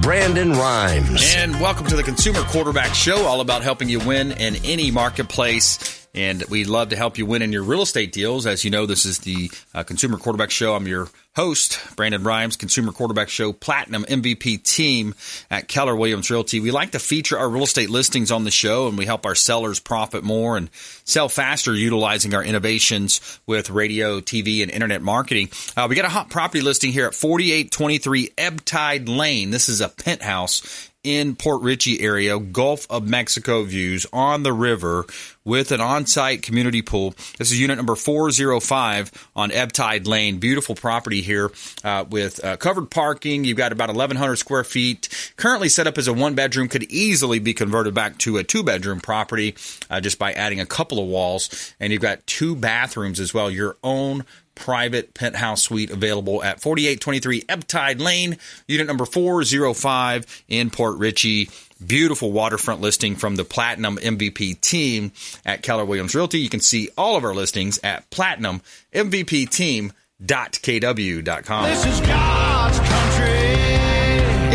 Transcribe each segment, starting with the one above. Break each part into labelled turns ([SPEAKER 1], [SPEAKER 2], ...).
[SPEAKER 1] Brandon Rhymes.
[SPEAKER 2] And welcome to the Consumer Quarterback Show, all about helping you win in any marketplace. And we'd love to help you win in your real estate deals. As you know, this is the uh, Consumer Quarterback Show. I'm your host, Brandon Rhymes, Consumer Quarterback Show Platinum MVP team at Keller Williams Realty. We like to feature our real estate listings on the show and we help our sellers profit more and sell faster utilizing our innovations with radio, TV, and internet marketing. Uh, we got a hot property listing here at 4823 Ebbtide Lane. This is a penthouse in Port Richey area, Gulf of Mexico views on the river with an on-site community pool. This is unit number 405 on Ebbtide Lane. Beautiful property here uh, with uh, covered parking. You've got about 1,100 square feet. Currently set up as a one-bedroom, could easily be converted back to a two-bedroom property uh, just by adding a couple of walls. And you've got two bathrooms as well. Your own private penthouse suite available at 4823 Ebbtide Lane, unit number 405 in Port Richey. Beautiful waterfront listing from the Platinum MVP team at Keller Williams Realty. You can see all of our listings at platinummvpteam.kw.com.
[SPEAKER 3] This is God's country.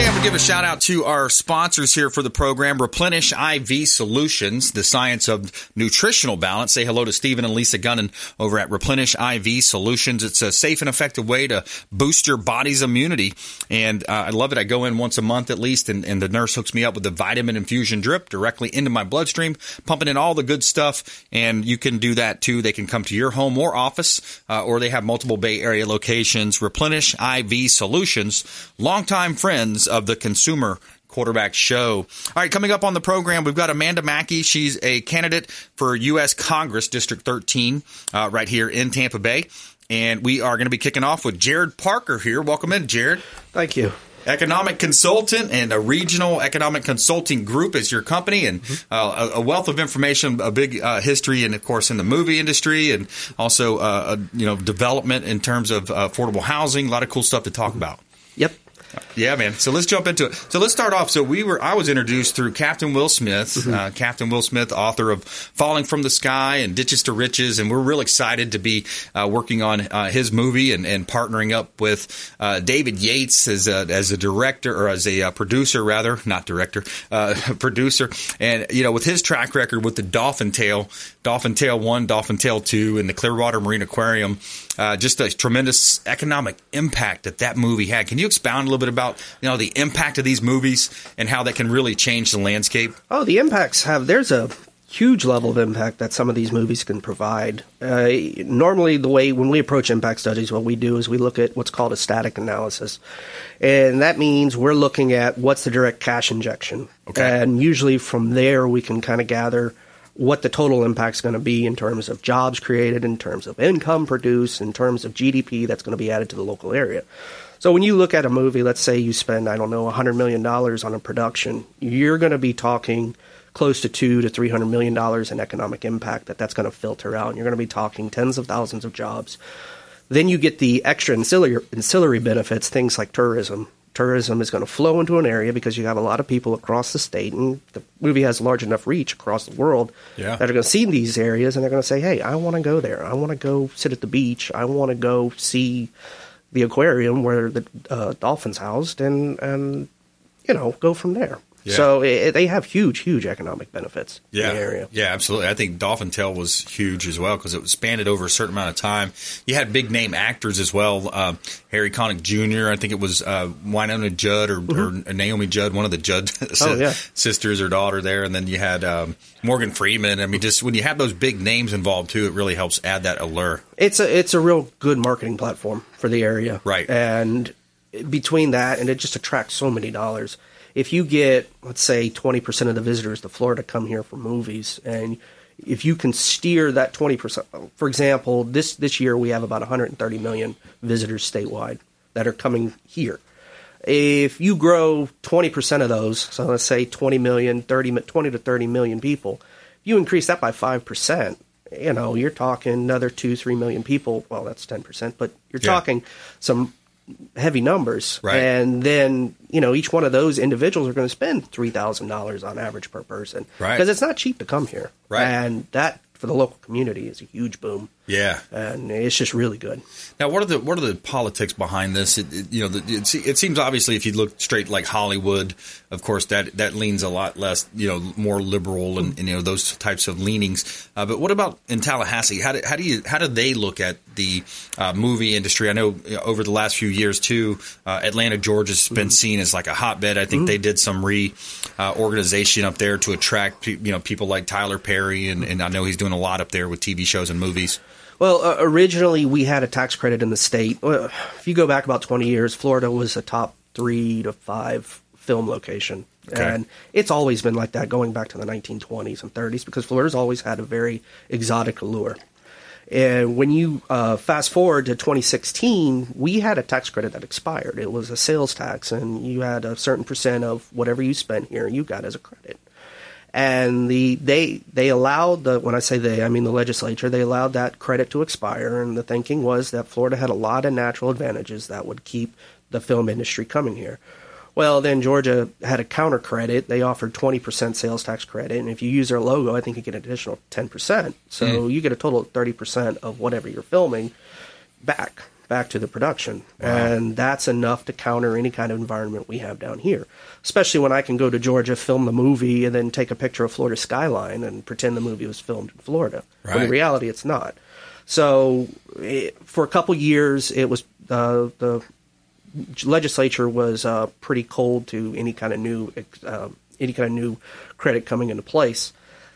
[SPEAKER 2] Yeah, I'm going to give a shout out to our sponsors here for the program, Replenish IV Solutions, the science of nutritional balance. Say hello to Stephen and Lisa Gunnan over at Replenish IV Solutions. It's a safe and effective way to boost your body's immunity. And uh, I love it. I go in once a month at least, and, and the nurse hooks me up with the vitamin infusion drip directly into my bloodstream, pumping in all the good stuff. And you can do that too. They can come to your home or office, uh, or they have multiple Bay Area locations. Replenish IV Solutions, longtime friends of the consumer quarterback show. All right, coming up on the program, we've got Amanda Makki. She's a candidate for U.S. Congress District 13 uh, right here in Tampa Bay. And we are going to be kicking off with Jared Parker here. Welcome in, Jared.
[SPEAKER 4] Thank you.
[SPEAKER 2] Economic consultant and a regional economic consulting group is your company, and uh, a wealth of information, a big uh, history, and of course in the movie industry, and also uh, you know development in terms of uh, affordable housing. A lot of cool stuff to talk about. Yeah, man. So let's jump into it. So let's start off. So we were, I was introduced through Captain Will Smith, uh, Captain Will Smith, author of Falling from the Sky and Ditches to Riches, and we're real excited to be uh, working on uh, his movie and, and partnering up with uh, David Yates as a, as a director or as a uh, producer, rather, not director, uh, producer, and you know with his track record with the Dolphin Tale, Dolphin Tale One, Dolphin Tale Two, and the Clearwater Marine Aquarium, uh, just a tremendous economic impact that that movie had. Can you expound a little bit about you know the impact of these movies and how that can really change the landscape?
[SPEAKER 4] Oh, the impacts have. There's a huge level of impact that some of these movies can provide. Uh, normally, the way when we approach impact studies, what we do is we look at what's called a static analysis, and that means we're looking at what's the direct cash injection,
[SPEAKER 2] Okay.
[SPEAKER 4] and usually from there we can kind of gather what the total impact is going to be in terms of jobs created, in terms of income produced, in terms of GDP that's going to be added to the local area. So when you look at a movie, let's say you spend I don't know hundred million dollars on a production, you're going to be talking close to two to three hundred million dollars in economic impact that that's going to filter out. And you're going to be talking tens of thousands of jobs. Then you get the extra ancillary, ancillary benefits, things like tourism. Tourism is going to flow into an area because you have a lot of people across the state, and the movie has large enough reach across the world
[SPEAKER 2] Yeah.
[SPEAKER 4] that are going to see these areas and they're going to say, "Hey, I want to go there. I want to go sit at the beach. I want to go see the aquarium where the uh, dolphins housed, and and you know go from there."
[SPEAKER 2] Yeah.
[SPEAKER 4] So it, they have huge, huge economic benefits
[SPEAKER 2] Yeah,
[SPEAKER 4] in the area.
[SPEAKER 2] yeah, absolutely. I think Dolphin Tale was huge as well because it was spanned over a certain amount of time. You had big name actors as well. Uh, Harry Connick Jr. I think it was uh, Wynonna Judd or, or Naomi Judd, one of the Judd
[SPEAKER 4] Mm-hmm. Oh, yeah.
[SPEAKER 2] sisters or daughter there, and then you had um, Morgan Freeman. I mean, just when you have those big names involved too, it really helps add that allure.
[SPEAKER 4] It's a it's a real good marketing platform for the area,
[SPEAKER 2] Right.
[SPEAKER 4] And between that and it just attracts so many dollars. If you get let's say twenty percent of the visitors to Florida come here for movies, and if you can steer that twenty percent, for example, this this year we have about one hundred and thirty million visitors statewide that are coming here. If you grow 20% of those, so let's say 20 million, 30, 20 to 30 million people, if You increase that by five percent. You know, you're talking another two, three million people. Well, that's ten percent, but you're
[SPEAKER 2] Yeah.
[SPEAKER 4] talking some heavy numbers.
[SPEAKER 2] Right.
[SPEAKER 4] And then, you know, each one of those individuals are going to spend $3,000 on average per person.
[SPEAKER 2] Right.
[SPEAKER 4] Because it's not cheap to come here.
[SPEAKER 2] Right.
[SPEAKER 4] And that, for the local community, is a huge boom.
[SPEAKER 2] Yeah.
[SPEAKER 4] And it's just really good.
[SPEAKER 2] Now, what are the what are the politics behind this? It, it- you know, the, it, it seems obviously if you look straight like Hollywood, of course that that leans a lot less, you know, more liberal and, and you know those types of leanings. Uh, but what about in Tallahassee? How do, how do you how do they look at the uh, movie industry? I know over the last few years too, uh, Atlanta, Georgia's been seen as like a hotbed. I think they did some reorganization uh, up there to attract you know people like Tyler Perry, and, and I know he's doing a lot up there with TV shows and movies.
[SPEAKER 4] Well, uh, originally we had a tax credit in the state. Well, if you go back about 20 years, Florida was a top three to five film location.
[SPEAKER 2] Okay.
[SPEAKER 4] And it's always been like that going back to the 1920s and 30s because Florida's always had a very exotic allure. And when you uh, fast forward to 2016, we had a tax credit that expired. It was a sales tax, and you had a certain percent of whatever you spent here, you got as a credit and the they they allowed the when I say they I mean the legislature they allowed that credit to expire and the thinking was that Florida had a lot of natural advantages that would keep the film industry coming here. Well, then Georgia had a counter credit. They offered 20% sales tax credit, and if you use their logo, I think you get an additional 10%. So hmm. you get a total of 30% of whatever you're filming back back to the production. And that's enough to counter any kind of environment we have down here. Especially when i can go to georgia film the movie and then take a picture of florida skyline and pretend the movie was filmed in florida.
[SPEAKER 2] Right.
[SPEAKER 4] in reality it's not. So it, for a couple years it was uh, the legislature was uh, pretty cold to any kind of new uh, any kind of new credit coming into place.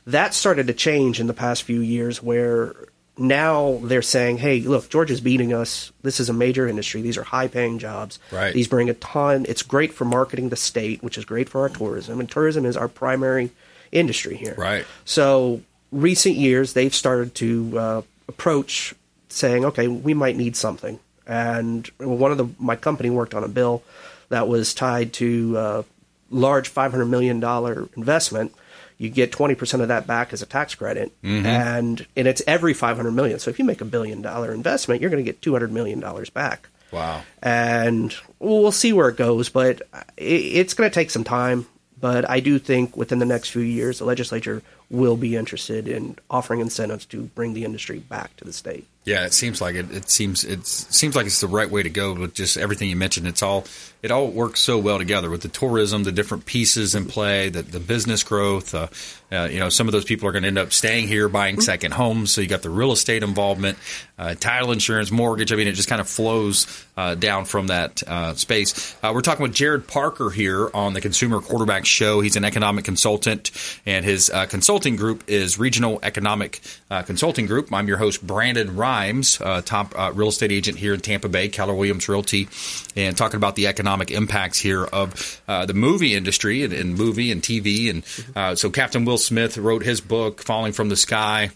[SPEAKER 4] That started to change in the past few years, where now they're saying, "Hey, look, Georgia's beating us. This is a major industry. These are high-paying jobs.
[SPEAKER 2] Right.
[SPEAKER 4] These bring a ton. It's great for marketing the state, which is great for our tourism, and tourism is our primary industry here.
[SPEAKER 2] Right.
[SPEAKER 4] So recent years, they've started to uh, approach saying, okay, we might need something. And one of the my company worked on a bill that was tied to uh, large five hundred million dollar investment. You get twenty percent of that back as a tax credit, mm-hmm. and and it's every five hundred million. So if you make a billion dollar investment, you're going to get two hundred million dollars back
[SPEAKER 2] Wow.
[SPEAKER 4] and we'll see where it goes. But uh, it, it's going to take some time. But I do think within the next few years, the legislature will be interested in offering incentives to bring the industry back to the state.
[SPEAKER 2] Yeah, it seems like it. It seems it seems like it's the right way to go with just everything you mentioned. It's all it all works so well together with the tourism, the different pieces in play, the the business growth. Uh, uh, you know, some of those people are going to end up staying here, buying second homes. So you got the real estate involvement, uh, title insurance, mortgage. I mean, it just kind of flows uh, down from that uh, space. Uh, we're talking with Jared Parker here on the Consumer Quarterback Show. He's an economic consultant, and his uh, consulting group is Regional Economic uh, Consulting Group. I'm your host, Brandon Rhymes, uh, top uh, real estate agent here in Tampa Bay, Keller Williams Realty, and talking about the economic impacts here of uh, the movie industry and, and movie and TV. And uh, so, Captain Will Smith wrote his book, Falling from the Sky.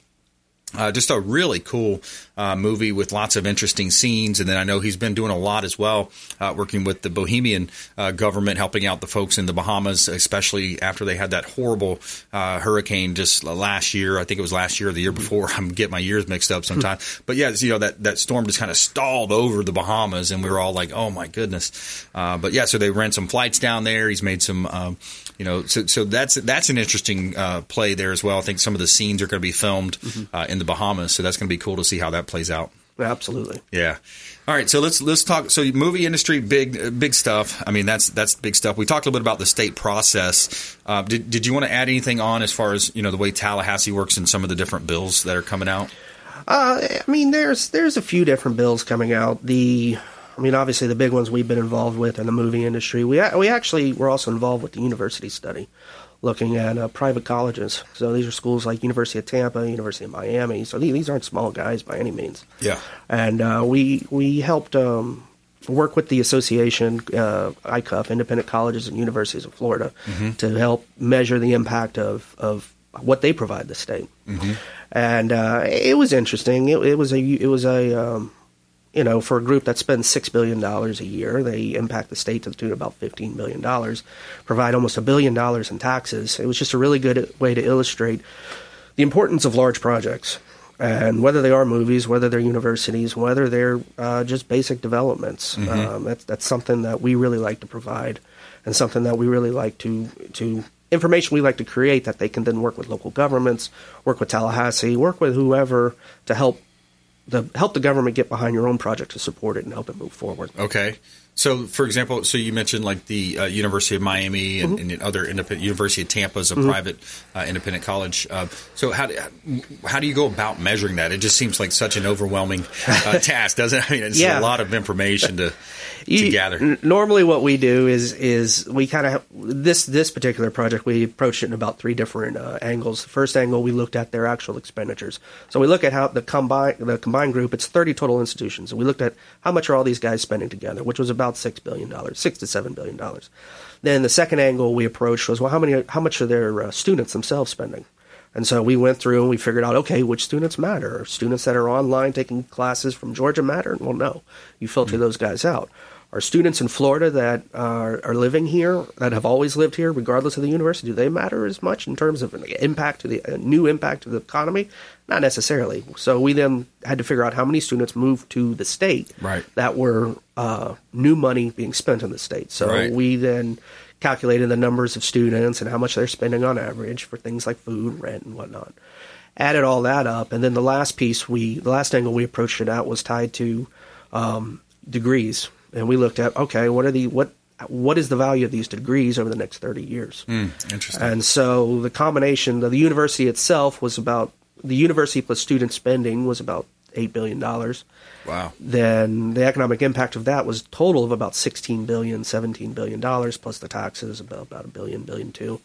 [SPEAKER 2] Uh, just a really cool uh, movie with lots of interesting scenes. And then I know he's been doing a lot as well, uh, working with the Bohemian uh, government, helping out the folks in the Bahamas, especially after they had that horrible uh, hurricane just last year. I think it was last year or the year before. I'm getting my years mixed up sometimes. but yeah, you know, that, that storm just kind of stalled over the Bahamas, and we were all like, oh my goodness. Uh, but yeah, so they ran some flights down there. He's made some. Um, you know, so so that's that's an interesting uh, play there as well. I think some of the scenes are going to be filmed uh, in the Bahamas, so that's going to be cool to see how that plays out.
[SPEAKER 4] Absolutely.
[SPEAKER 2] Yeah. All right. So let's let's talk. So movie industry, big uh, big stuff. I mean, that's that's big stuff. We talked a little bit about the state process. Uh, did did you want to add anything on as far as you know the way Tallahassee works and some of the different bills that are coming out?
[SPEAKER 4] Uh, I mean, there's there's a few different bills coming out. The, I mean, obviously the big ones we've been involved with in the movie industry. We we actually were also involved with the university study, looking at uh, private colleges. So these are schools like University of Tampa, University of Miami. So these, these aren't small guys by any means.
[SPEAKER 2] Yeah.
[SPEAKER 4] and uh, we we helped um, work with the association uh, ICUF, Independent Colleges and Universities of Florida, to help measure the impact of of what they provide the state. And uh, it was interesting. It, it was a it was a um, you know for a group that spends six billion dollars a year, they impact the state to the tune of about fifteen billion dollars, provide almost a billion dollars in taxes. It was just a really good way to illustrate the importance of large projects and whether they are movies, whether they're universities, whether they're uh, just basic developments.
[SPEAKER 2] Mm-hmm.
[SPEAKER 4] Um, that's that's something that we really like to provide, and something that we really like to to information we like to create that they can then work with local governments, work with Tallahassee, work with whoever to help the help the government get behind your own project to support it and help it move forward.
[SPEAKER 2] Okay. So, for example, so you mentioned like the uh, University of Miami and,
[SPEAKER 4] Mm-hmm.
[SPEAKER 2] and other independent University of Tampa is a private uh, independent college. Uh, so, how do, how do you go about measuring that? It just seems like such an overwhelming uh, task, doesn't it? I mean, it's
[SPEAKER 4] Yeah.
[SPEAKER 2] a lot of information to
[SPEAKER 4] You-
[SPEAKER 2] gather.
[SPEAKER 4] n- normally, what we do is is we kind of this this particular project we approached it in about three different uh, angles. The first angle we looked at their actual expenditures. So we look at how the combined the combined group. It's thirty total institutions, and we looked at how much are all these guys spending together, which was about six billion dollars, six to seven billion dollars. Then the second angle we approached was well, how many how much are their uh, students themselves spending? And so we went through and we figured out, okay, which students matter? Students that are online taking classes from Georgia matter? Well, no. You filter those guys out. Are students in Florida that are, are living here, that have always lived here, regardless of the university, do they matter as much in terms of an impact to the new impact to the economy? Not necessarily. So we then had to figure out how many students moved to the state
[SPEAKER 2] Right.
[SPEAKER 4] that were uh, new money being spent in the state. So
[SPEAKER 2] Right.
[SPEAKER 4] we then calculated the numbers of students and how much they're spending on average for things like food, rent, and whatnot. Added all that up, and then the last piece we, the last angle we approached it at was tied to um, degrees, and we looked at okay, what are the what what is the value of these degrees over the next thirty years?
[SPEAKER 2] Interesting.
[SPEAKER 4] And so the combination of the university itself was about the university plus student spending was about eight billion dollars
[SPEAKER 2] wow.
[SPEAKER 4] then the economic impact of that was total of about 16 billion 17 billion dollars plus the taxes about about a billion billion two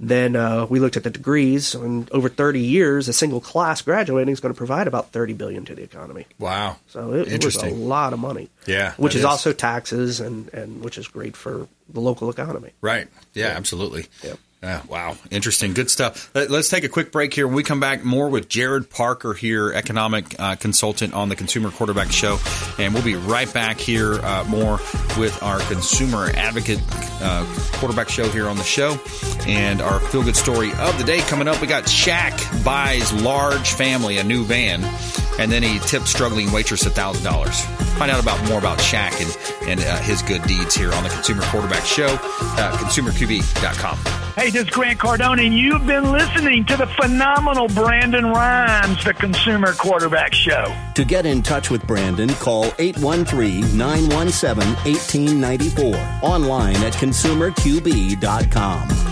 [SPEAKER 4] then uh, we looked at the degrees and over 30 years a single class graduating is going to provide about 30 billion to the economy
[SPEAKER 2] Wow.
[SPEAKER 4] so it, it was a lot of money
[SPEAKER 2] Yeah,
[SPEAKER 4] which is,
[SPEAKER 2] is.
[SPEAKER 4] also taxes and, and which is great for the local economy
[SPEAKER 2] Right. Yeah, absolutely.
[SPEAKER 4] Yep.
[SPEAKER 2] Wow. Interesting. Good stuff. Let, us take a quick break here. When we come back, more with Jared Parker here, economic uh, consultant on the Consumer Quarterback Show. And we'll be right back here uh, more with our consumer advocate uh, quarterback show here on the show. And our feel good story of the day coming up. We got Shaq buys large family a new van, and then he tips struggling waitress $1,000. Find out about more about Shaq and, and uh, his good deeds here on the Consumer Quarterback Show, uh, consumerqb.com.
[SPEAKER 3] Hey, this is Grant Cardone, and you've been listening to the phenomenal Brandon Rhymes, the Consumer Quarterback Show.
[SPEAKER 5] To get in touch with Brandon, call 813 917 1894. Online at consumerqb.com.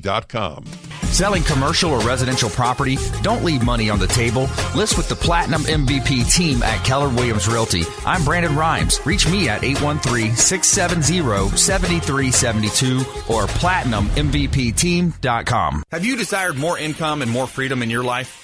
[SPEAKER 6] consumerqb.com.
[SPEAKER 7] Selling commercial or residential property? Don't leave money on the table. List with the Platinum MVP team at Keller Williams Realty. I'm Brandon Rhymes. Reach me at 813-670-7372 or platinummvpteam.com.
[SPEAKER 2] Have you desired more income and more freedom in your life?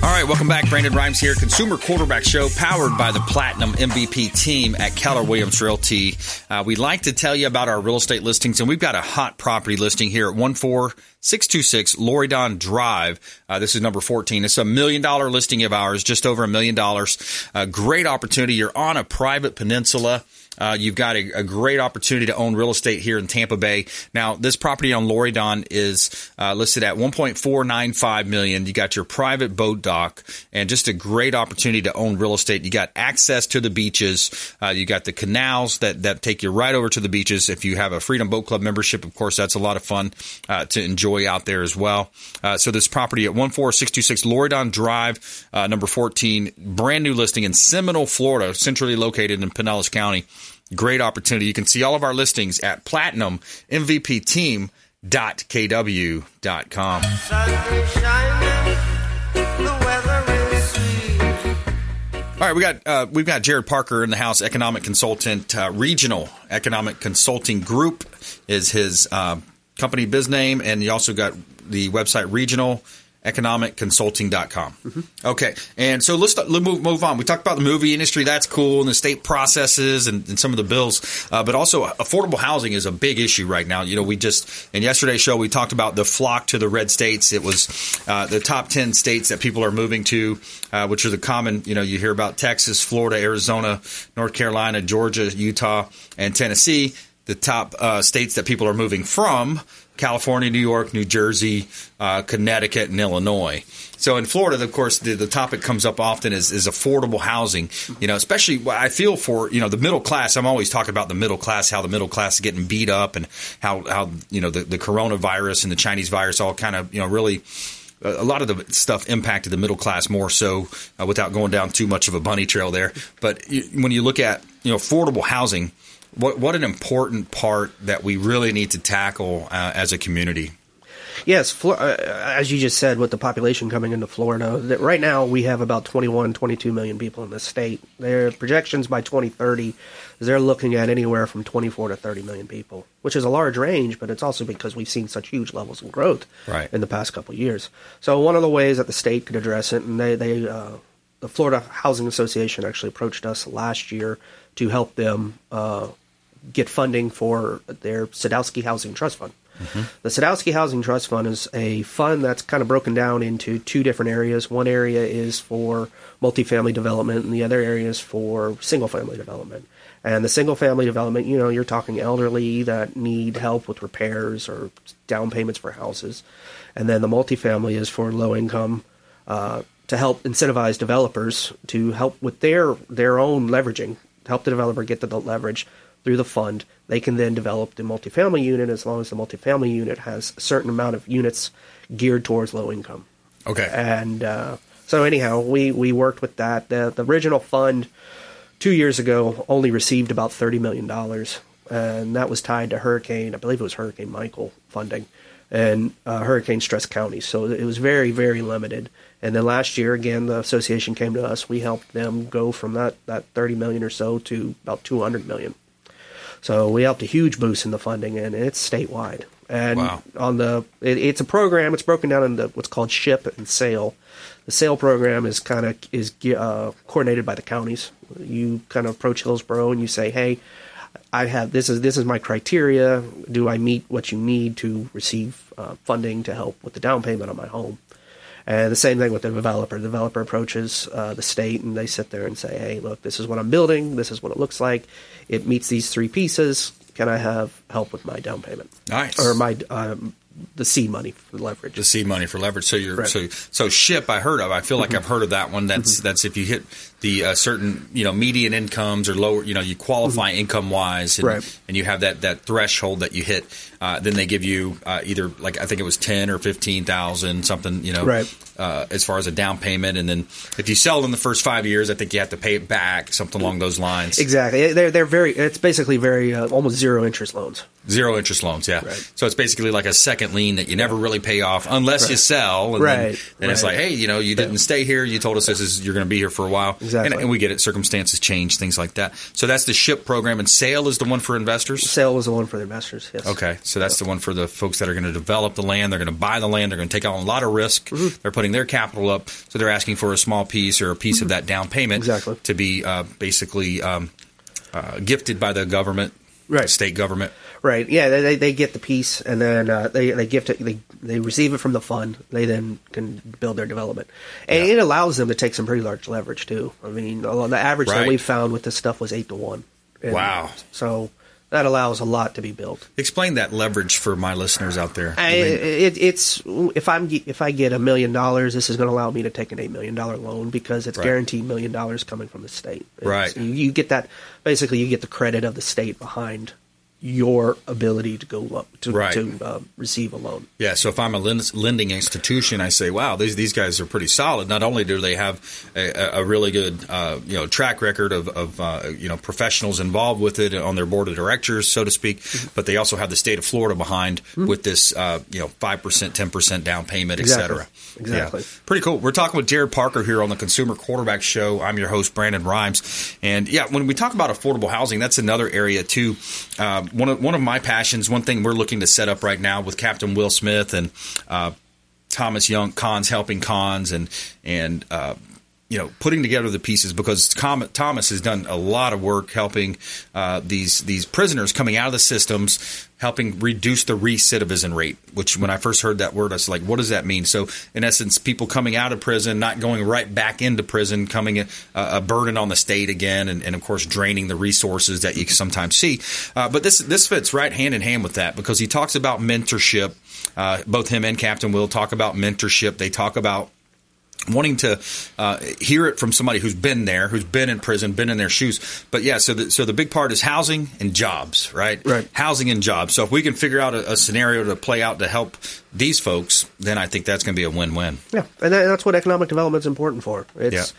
[SPEAKER 2] All right, welcome back. Brandon Rhymes here, Consumer Quarterback Show, powered by the Platinum MVP team at Keller Williams Realty. Uh, we'd like to tell you about our real estate listings, and we've got a hot property listing here at 14626 Loridon Drive. Uh, this is number 14. It's a million dollar listing of ours, just over a million dollars. A great opportunity. You're on a private peninsula. Uh, you've got a, a, great opportunity to own real estate here in Tampa Bay. Now, this property on Loridon is uh, listed at 1.495 million. You got your private boat dock and just a great opportunity to own real estate. You got access to the beaches. Uh, you got the canals that that take you right over to the beaches. If you have a Freedom Boat Club membership, of course, that's a lot of fun uh, to enjoy out there as well. Uh, so this property at 14626 Loridon Drive, uh, number 14, brand new listing in Seminole, Florida, centrally located in Pinellas County. Great opportunity. You can see all of our listings at platinummvpteam.kw.com. All right, we got uh, we've got Jared Parker in the house, economic consultant, uh, regional economic consulting group is his uh, company biz name, and you also got the website regional economicconsulting.com. Mm-hmm. Okay. And so let's, let's move, move, on. We talked about the movie industry. That's cool. And the state processes and, and some of the bills. Uh, but also affordable housing is a big issue right now. You know, we just, in yesterday's show, we talked about the flock to the red states. It was uh, the top 10 states that people are moving to, uh, which are the common, you know, you hear about Texas, Florida, Arizona, North Carolina, Georgia, Utah, and Tennessee. The top uh, states that people are moving from California, New York, New Jersey, uh, Connecticut, and Illinois. So in Florida, of course, the, the topic comes up often is, is affordable housing. You know, especially I feel for you know the middle class. I'm always talking about the middle class, how the middle class is getting beat up, and how how you know the, the coronavirus and the Chinese virus all kind of you know really a lot of the stuff impacted the middle class more so uh, without going down too much of a bunny trail there. But when you look at you know affordable housing, what what an important part that we really need to tackle uh, as a community.
[SPEAKER 4] Yes, uh, as you just said, with the population coming into Florida, that right now we have about 21, 22 million people in the state. Their projections by 2030 they're looking at anywhere from 24 to 30 million people, which is a large range, but it's also because we've seen such huge levels of growth
[SPEAKER 2] right.
[SPEAKER 4] in the past couple of years. So one of the ways that the state could address it, and they, they uh, the Florida Housing Association actually approached us last year to help them uh, get funding for their Sadowski Housing Trust Fund. Mm-hmm. The Sadowski Housing Trust Fund is a fund that's kind of broken down into two different areas. One area is for multifamily development, and the other area is for single family development. And the single family development, you know, you're talking elderly that need help with repairs or down payments for houses. And then the multifamily is for low income uh, to help incentivize developers to help with their their own leveraging, help the developer get the leverage through the fund. They can then develop the multifamily unit as long as the multifamily unit has a certain amount of units geared towards low income.
[SPEAKER 2] Okay.
[SPEAKER 4] And uh, so anyhow, we we worked with that. The, the original fund two years ago only received about thirty million dollars, and that was tied to hurricane. I believe it was Hurricane Michael funding and uh, hurricane stress counties. So it was very very limited. And then last year, again, the association came to us. We helped them go from that, that 30 million or so to about 200 million. So we helped a huge boost in the funding, and it's statewide. And
[SPEAKER 2] wow.
[SPEAKER 4] on the, it, it's a program. It's broken down into what's called SHIP and SAIL. The SAIL program is kind of is uh, coordinated by the counties. You kind of approach Hillsborough and you say, "Hey, I have this is this is my criteria. Do I meet what you need to receive uh, funding to help with the down payment on my home?" And the same thing with the developer. The developer approaches uh, the state and they sit there and say, hey, look, this is what I'm building. This is what it looks like. It meets these three pieces. Can I have help with my down payment?
[SPEAKER 2] Nice.
[SPEAKER 4] Or my um, the seed money for leverage.
[SPEAKER 2] The seed money for leverage. So you're so so SHIP. I heard of. I feel like mm-hmm. I've heard of that one. That's mm-hmm. that's if you hit the uh, certain you know median incomes or lower. You know you qualify mm-hmm. income wise, and,
[SPEAKER 4] right.
[SPEAKER 2] and you have that that threshold that you hit. Uh, then they give you uh, either like I think it was ten or fifteen thousand something. You know,
[SPEAKER 4] right.
[SPEAKER 2] Uh, as far as a down payment, and then if you sell in the first five years, I think you have to pay it back, something along those lines.
[SPEAKER 4] Exactly. They're they're very. It's basically very uh, almost zero interest loans.
[SPEAKER 2] Zero interest loans, yeah.
[SPEAKER 4] Right.
[SPEAKER 2] So it's basically like a second second lien that you never really pay off unless you sell. And
[SPEAKER 4] Right,
[SPEAKER 2] Then, then it's like, hey, you know, you didn't stay here. You told us this is you're going to be here for a while.
[SPEAKER 4] Exactly.
[SPEAKER 2] And, and we get it. Circumstances change, things like that. So that's the SHIP program, and SAIL is the one for investors.
[SPEAKER 4] SAIL was the one for the investors. Yes.
[SPEAKER 2] Okay, so that's the one for the folks that are going to develop the land. They're going to buy the land. They're going to take on a lot of risk.
[SPEAKER 4] Mm-hmm.
[SPEAKER 2] They're putting their capital up, so they're asking for a small piece or a piece of that down payment
[SPEAKER 4] Exactly.
[SPEAKER 2] to be uh, basically um, uh, gifted by the government,
[SPEAKER 4] Right.
[SPEAKER 2] state government.
[SPEAKER 4] Right. Yeah. They, they, get the piece and then uh, they they gift it. They they receive it from the fund. They then can build their development, and it allows them to take some pretty large leverage too. I mean, the average
[SPEAKER 2] Right.
[SPEAKER 4] that we've found with this stuff was eight to one. And
[SPEAKER 2] Wow.
[SPEAKER 4] So that allows a lot to be built.
[SPEAKER 2] Explain that leverage for my listeners out there.
[SPEAKER 4] I, it, it's if I'm if I get a million dollars, this is going to allow me to take an eight million dollar loan because it's
[SPEAKER 2] Right.
[SPEAKER 4] guaranteed million dollars coming from the state. It's-
[SPEAKER 2] Right.
[SPEAKER 4] You, you get that basically. You get the credit of the state behind your ability to go lo- to
[SPEAKER 2] Right.
[SPEAKER 4] to uh, receive a loan.
[SPEAKER 2] Yeah, so if I'm a lending institution, I say, "Wow, these these guys are pretty solid." Not only do they have a, a really good, uh, you know, track record of, of uh, you know professionals involved with it on their board of directors, so to speak, but they also have the state of Florida behind with this, uh, you know, five percent, ten percent down payment, et cetera.
[SPEAKER 4] Exactly.
[SPEAKER 2] Yeah. Pretty cool. We're talking with Jared Parker here on the Consumer Quarterback Show. I'm your host, Brandon Rhymes, and yeah, when we talk about affordable housing, that's another area too. One of one of my passions, one thing we're looking to set up right now with Captain Will Smith and uh, Thomas Younk, Cons helping Cons, and and uh, you know putting together the pieces because Thomas has done a lot of work helping uh, these these prisoners coming out of the systems, helping reduce the recidivism rate. Which when I first heard that word, I was like, what does that mean? So in essence, people coming out of prison, not going right back into prison, coming a, a burden on the state again, and, and of course draining the resources that you sometimes see. Uh, but this this fits right hand in hand with that because he talks about mentorship. Uh, both him and Captain Will talk about mentorship. They talk about wanting to uh, hear it from somebody who's been there, who's been in prison, been in their shoes. But yeah, so the, so the big part is housing and jobs, right?
[SPEAKER 4] Right.
[SPEAKER 2] Housing and jobs. So if we can figure out a, a scenario to play out to help these folks, then I think that's going to be a win-win.
[SPEAKER 4] Yeah, and that, that's what economic development is important for. It's
[SPEAKER 2] Yeah.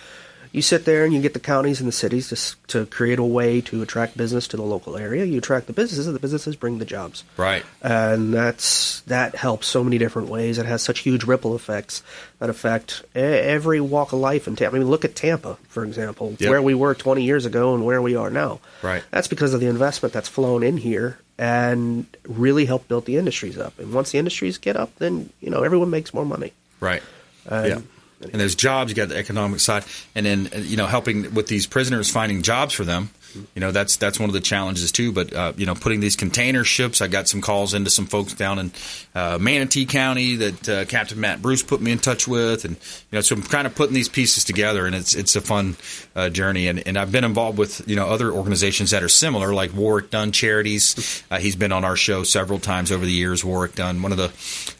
[SPEAKER 4] You sit there and you get the counties and the cities to to create a way to attract business to the local area. You attract the businesses, and the businesses bring the jobs.
[SPEAKER 2] Right.
[SPEAKER 4] and that's that helps so many different ways. It has such huge ripple effects that affect every walk of life in Tampa. I mean, look at Tampa, for example,
[SPEAKER 2] Yep.
[SPEAKER 4] where we were 20 years ago and where we are now.
[SPEAKER 2] Right.
[SPEAKER 4] That's because of the investment that's flown in here and really helped build the industries up. And once the industries get up, then you know everyone makes more money.
[SPEAKER 2] Right. Yeah. And there's jobs. You got the economic side, and then you know helping with these prisoners finding jobs for them. You know that's that's one of the challenges too. But uh, you know putting these container ships. I got some calls into some folks down in uh, Manatee County that uh, Captain Matt Bruce put me in touch with, and you know so I'm kind of putting these pieces together, and it's it's a fun uh, journey. And, and I've been involved with you know other organizations that are similar, like Warrick Dunn Charities. Uh, he's been on our show several times over the years. Warrick Dunn, one of the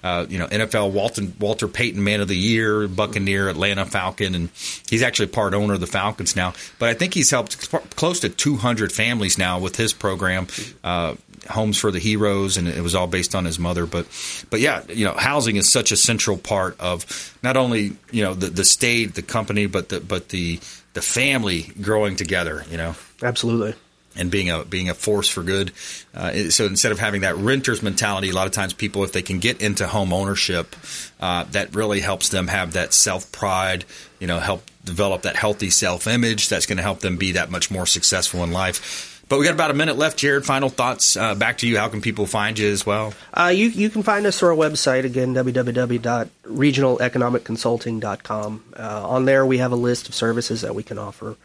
[SPEAKER 2] uh, you know NFL Walter Walter Payton Man of the Year, Buccaneer, Atlanta Falcon, and he's actually part owner of the Falcons now. But I think he's helped cl- close to 200 families now with his program. Uh, Homes for the Heroes, and it was all based on his mother. But, but yeah, you know, housing is such a central part of not only you know the, the state, the company, but the but the the family growing together. You know,
[SPEAKER 4] Absolutely.
[SPEAKER 2] and being a being a force for good. Uh, so instead of having that renter's mentality, a lot of times people, if they can get into home ownership, uh, that really helps them have that self pride. You know, help develop that healthy self image. That's going to help them be that much more successful in life. But we got about a minute left, Jared. Final thoughts. Uh, back to you. How can people find you as well?
[SPEAKER 4] Uh, you you can find us through our website again www.regionaleconomicconsulting.com. Uh, on there, we have a list of services that we can offer.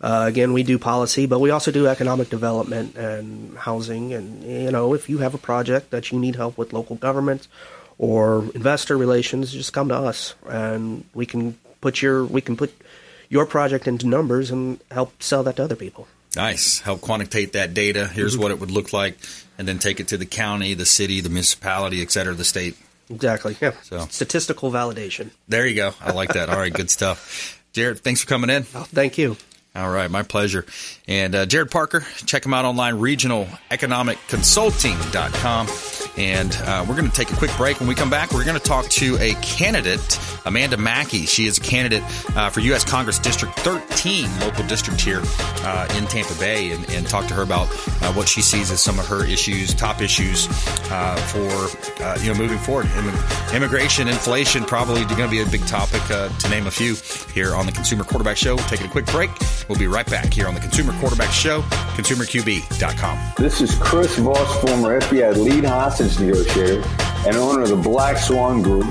[SPEAKER 4] Uh, again, we do policy, but we also do economic development and housing. And you know, if you have a project that you need help with local government or investor relations, just come to us, and we can put your we can put your project into numbers and help sell that to other people.
[SPEAKER 2] Nice. Help quantitate that data. Here's what it would look like, and then take it to the county, the city, the municipality, et cetera, the state.
[SPEAKER 4] Exactly. Yeah.
[SPEAKER 2] So-
[SPEAKER 4] Statistical validation.
[SPEAKER 2] There you go. I like that. All right, good stuff. Jared, thanks for coming in.
[SPEAKER 4] Oh, thank you.
[SPEAKER 2] All right, my pleasure. And uh, Jared Parker, check him out online, regionaleconomicconsulting.com. And uh, we're going to take a quick break. When we come back, we're going to talk to a candidate, Amanda Makki. She is a candidate uh, for U.S. Congress District 13, local district here uh, in Tampa Bay, and, and, talk to her about uh, what she sees as some of her issues, top issues uh, for uh, you know moving forward. Immigration, inflation, probably going to be a big topic to name a few here on the Consumer Quarterback Show. We're taking a quick break. We'll be right back here on the Consumer Quarterback Show, ConsumerQB.com.
[SPEAKER 8] This is Chris Voss, former FBI lead hostage negotiator and owner of the Black Swan Group,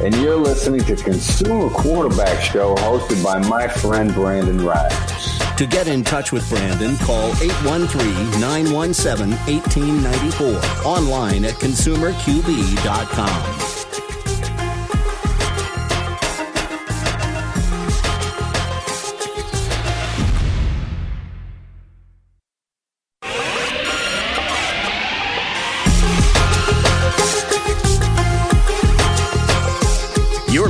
[SPEAKER 8] and you're listening to Consumer Quarterback Show hosted by my friend Brandon Rhymes.
[SPEAKER 5] To get in touch with Brandon, call 813-917-1894. Online at consumerqb.com.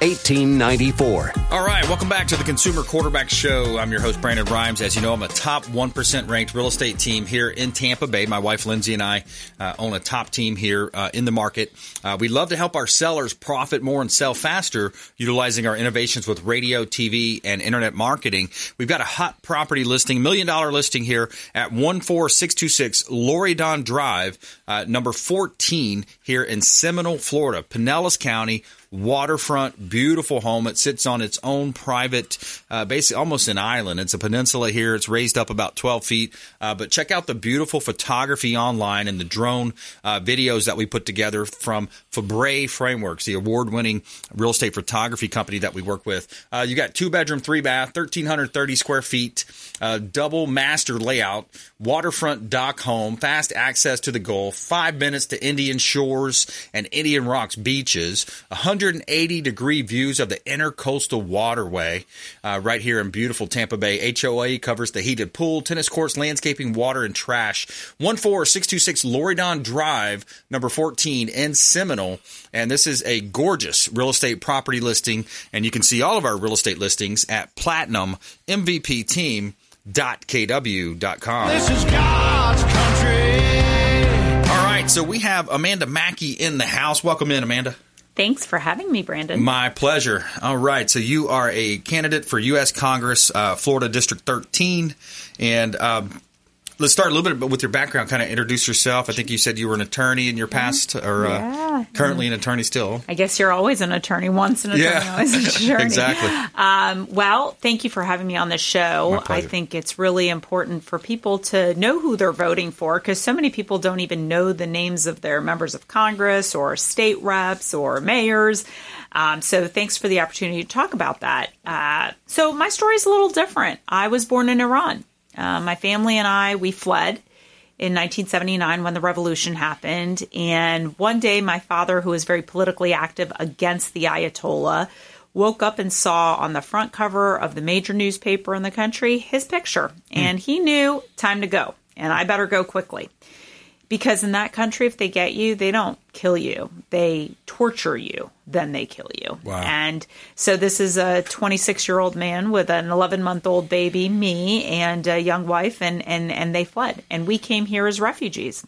[SPEAKER 1] 1894.
[SPEAKER 2] All right, welcome back to the Consumer Quarterback Show. I'm your host, Brandon Rhymes. As you know, I'm a top 1% ranked real estate team here in Tampa Bay. My wife, Lindsay, and I uh, own a top team here uh, in the market. Uh, we love to help our sellers profit more and sell faster, utilizing our innovations with radio, TV, and internet marketing. We've got a hot property listing, million dollar listing here at 14626 Loredan Drive, uh, number 14 here in Seminole, Florida, Pinellas County waterfront, beautiful home. It sits on its own private, uh, basically almost an island. It's a peninsula here. It's raised up about 12 feet. Uh, but check out the beautiful photography online and the drone uh, videos that we put together from Fabre Frameworks, the award winning real estate photography company that we work with. Uh, you got two bedroom, three bath, 1,330 square feet, uh, double master layout, waterfront dock home, fast access to the Gulf, five minutes to Indian shores and Indian Rocks beaches, 100 180 degree views of the intercoastal waterway uh, right here in beautiful Tampa Bay. HOA covers the heated pool, tennis courts, landscaping, water, and trash. 14626 Loredan Drive, number 14 in Seminole. And this is a gorgeous real estate property listing. And you can see all of our real estate listings at Platinum MVP Team. Dot KW.com.
[SPEAKER 9] This is God's country.
[SPEAKER 2] All right, so we have Amanda Makki in the house. Welcome in, Amanda.
[SPEAKER 10] Thanks for having me, Brandon.
[SPEAKER 2] My pleasure. All right. So you are a candidate for U.S. Congress, uh, Florida District 13. And um, let's start a little bit with your background. Kind of introduce yourself. I think you said you were an attorney in your past, or uh, yeah. currently an attorney still.
[SPEAKER 10] I guess you're always an attorney. Once an attorney, yeah. always an attorney.
[SPEAKER 2] exactly.
[SPEAKER 10] Um, well, thank you for having me on the show. I think it's really important for people to know who they're voting for because so many people don't even know the names of their members of Congress or state reps or mayors. Um, so thanks for the opportunity to talk about that. Uh, so my story is a little different. I was born in Iran. Uh, my family and I, we fled in 1979 when the revolution happened. And one day, my father, who was very politically active against the Ayatollah, woke up and saw on the front cover of the major newspaper in the country his picture. And he knew time to go. And I better go quickly because in that country if they get you they don't kill you. They torture you then they kill you.
[SPEAKER 2] Wow.
[SPEAKER 10] and so this is a 26 year old man with an 11 month old baby me and a young wife and and and they fled. And we came here as refugees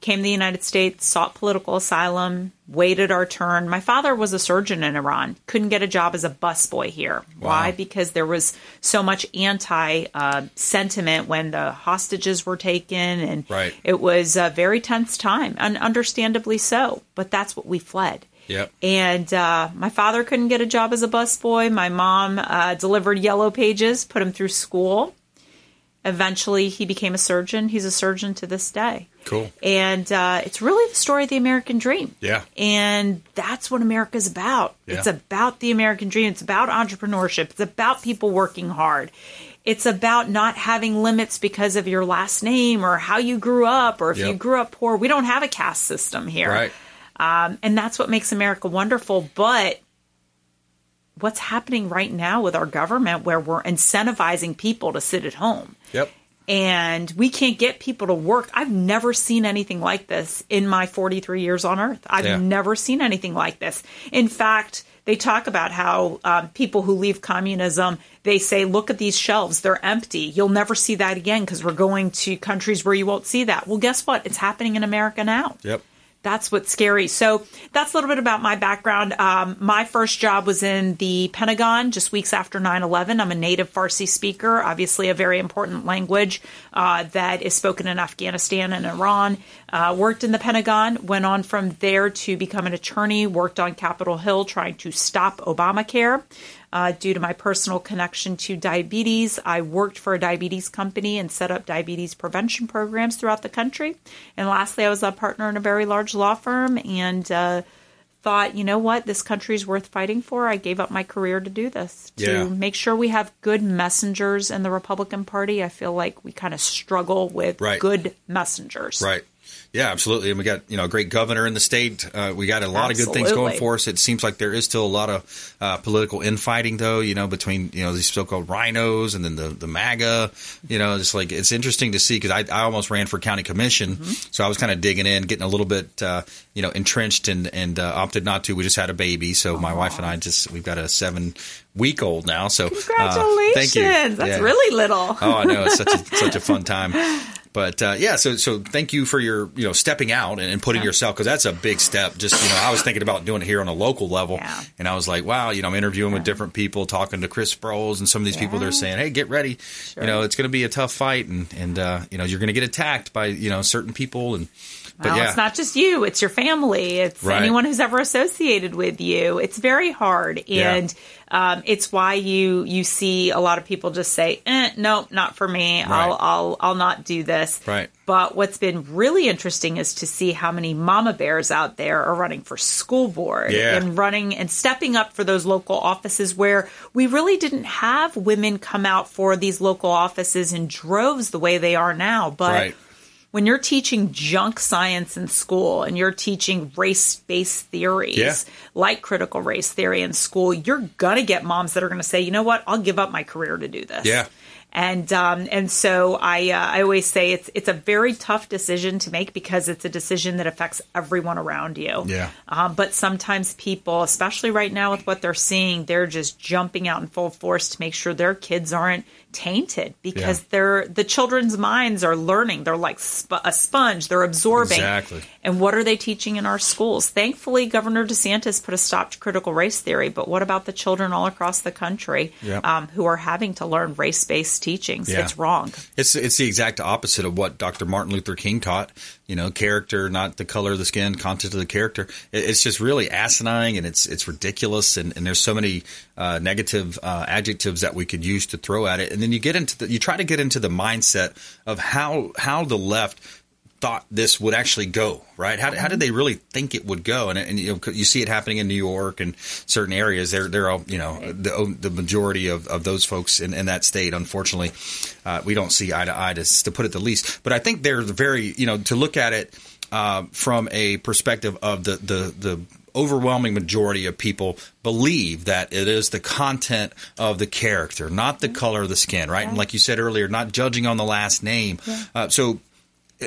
[SPEAKER 10] came to the United States, sought political asylum, waited our turn. My father was a surgeon in Iran, couldn't get a job as a busboy here. Wow. Why? Because there was so much anti uh, sentiment when the hostages were taken, and
[SPEAKER 2] right.
[SPEAKER 10] it was a very tense time, and understandably so. But that's what we fled.
[SPEAKER 2] Yep.
[SPEAKER 10] And uh, my father couldn't get a job as a busboy. My mom uh, delivered yellow pages, put him through school. Eventually, he became a surgeon. He's a surgeon to this day.
[SPEAKER 2] Cool.
[SPEAKER 10] And uh, it's really the story of the American dream.
[SPEAKER 2] Yeah.
[SPEAKER 10] And that's what America's about.
[SPEAKER 2] Yeah.
[SPEAKER 10] It's about the American dream. It's about entrepreneurship. It's about people working hard. It's about not having limits because of your last name or how you grew up or if yep. you grew up poor. We don't have a caste system here.
[SPEAKER 2] Right.
[SPEAKER 10] Um, and that's what makes America wonderful. But what's happening right now with our government where we're incentivizing people to sit at home.
[SPEAKER 2] Yep.
[SPEAKER 10] And we can't get people to work. I've never seen anything like this in my 43 years on earth. I've
[SPEAKER 2] Yeah.
[SPEAKER 10] never seen anything like this. In fact, they talk about how um, people who leave communism, they say, look at these shelves, they're empty. You'll never see that again because we're going to countries where you won't see that. Well, guess what? It's happening in America now.
[SPEAKER 2] Yep.
[SPEAKER 10] That's what's scary. So that's a little bit about my background. Um, my first job was in the Pentagon just weeks after 9 11. I'm a native Farsi speaker, obviously, a very important language uh, that is spoken in Afghanistan and Iran. Uh, worked in the Pentagon, went on from there to become an attorney, worked on Capitol Hill trying to stop Obamacare. Uh, due to my personal connection to diabetes, I worked for a diabetes company and set up diabetes prevention programs throughout the country. And lastly, I was a partner in a very large law firm and uh, thought, you know what, this country is worth fighting for. I gave up my career to do this, to
[SPEAKER 2] Yeah.
[SPEAKER 10] make sure we have good messengers in the Republican Party. I feel like we kind of struggle with
[SPEAKER 2] Right.
[SPEAKER 10] good messengers.
[SPEAKER 2] Right. Yeah, absolutely. And we got you know a great governor in the state. Uh, we got a lot of good things going for us. It seems like there is still a lot of uh, political infighting, though. You know, between you know these so-called RINOs and then the the MAGA. You know, it's like it's interesting to see because I, I almost ran for county commission,
[SPEAKER 10] Mm-hmm.
[SPEAKER 2] so I was kind of digging in, getting a little bit uh, you know entrenched and and uh, opted not to. We just had a baby, so my wife and I just we've got a seven week old now. So uh,
[SPEAKER 10] Congratulations.
[SPEAKER 2] thank you.
[SPEAKER 10] That's
[SPEAKER 2] Yeah.
[SPEAKER 10] really little.
[SPEAKER 2] Oh, I know it's such a such a fun time. But uh, yeah, so so thank you for your you know stepping out and, and putting yourself because that's a big step. Just you know, I was thinking about doing it here on a local level,
[SPEAKER 10] Yeah.
[SPEAKER 2] and I was like, wow, you know, I'm interviewing with different people, talking to Chris Sprowls and some of these people. They're saying, hey, get ready, you know, it's going to be a tough fight, and and uh, you know, you're going to get attacked by you know certain people, and but
[SPEAKER 10] well,
[SPEAKER 2] yeah,
[SPEAKER 10] it's not just you; it's your family. It's
[SPEAKER 2] Right.
[SPEAKER 10] anyone who's ever associated with you. It's very hard,
[SPEAKER 2] Yeah.
[SPEAKER 10] and um, it's why you you see a lot of people just say, eh, "No, not for me. I'll I'll I'll not do this."
[SPEAKER 2] Right.
[SPEAKER 10] But what's been really interesting is to see how many mama bears out there are running for school board
[SPEAKER 2] Yeah.
[SPEAKER 10] and running and stepping up for those local offices where we really didn't have women come out for these local offices in droves the way they are now. But
[SPEAKER 2] Right.
[SPEAKER 10] When you're teaching junk science in school and you're teaching race based theories
[SPEAKER 2] Yeah.
[SPEAKER 10] like critical race theory in school, you're going to get moms that are going to say, you know what, I'll give up my career to do this.
[SPEAKER 2] Yeah.
[SPEAKER 10] And um, and so I uh, I always say it's it's a very tough decision to make because it's a decision that affects everyone around you.
[SPEAKER 2] Yeah.
[SPEAKER 10] Um, but sometimes people, especially right now with what they're seeing, they're just jumping out in full force to make sure their kids aren't tainted because
[SPEAKER 2] Yeah.
[SPEAKER 10] they're the children's minds are learning. They're like sp- a sponge. They're absorbing.
[SPEAKER 2] Exactly.
[SPEAKER 10] And what are they teaching in our schools? Thankfully, Governor DeSantis put a stop to critical race theory. But what about the children all across the country um, who are having to learn race based teachings?
[SPEAKER 2] Yeah.
[SPEAKER 10] It's wrong.
[SPEAKER 2] It's it's the exact opposite of what Dr. Martin Luther King taught. You know, character, not the color of the skin, content of the character. It, it's just really asinine and it's it's ridiculous. And, and there's so many uh, negative uh, adjectives that we could use to throw at it. And then you get into the you try to get into the mindset of how how the left thought this would actually go right? How, how did they really think it would go? And, and you, know, you see it happening in New York and certain areas. They're they're all you know the the majority of, of those folks in, in that state unfortunately uh, we don't see eye to eye to, to put it the least. But I think they're very you know to look at it uh, from a perspective of the the the overwhelming majority of people believe that it is the content of the character, not the color of the skin, right? And like you said earlier, not judging on the last name. Uh, so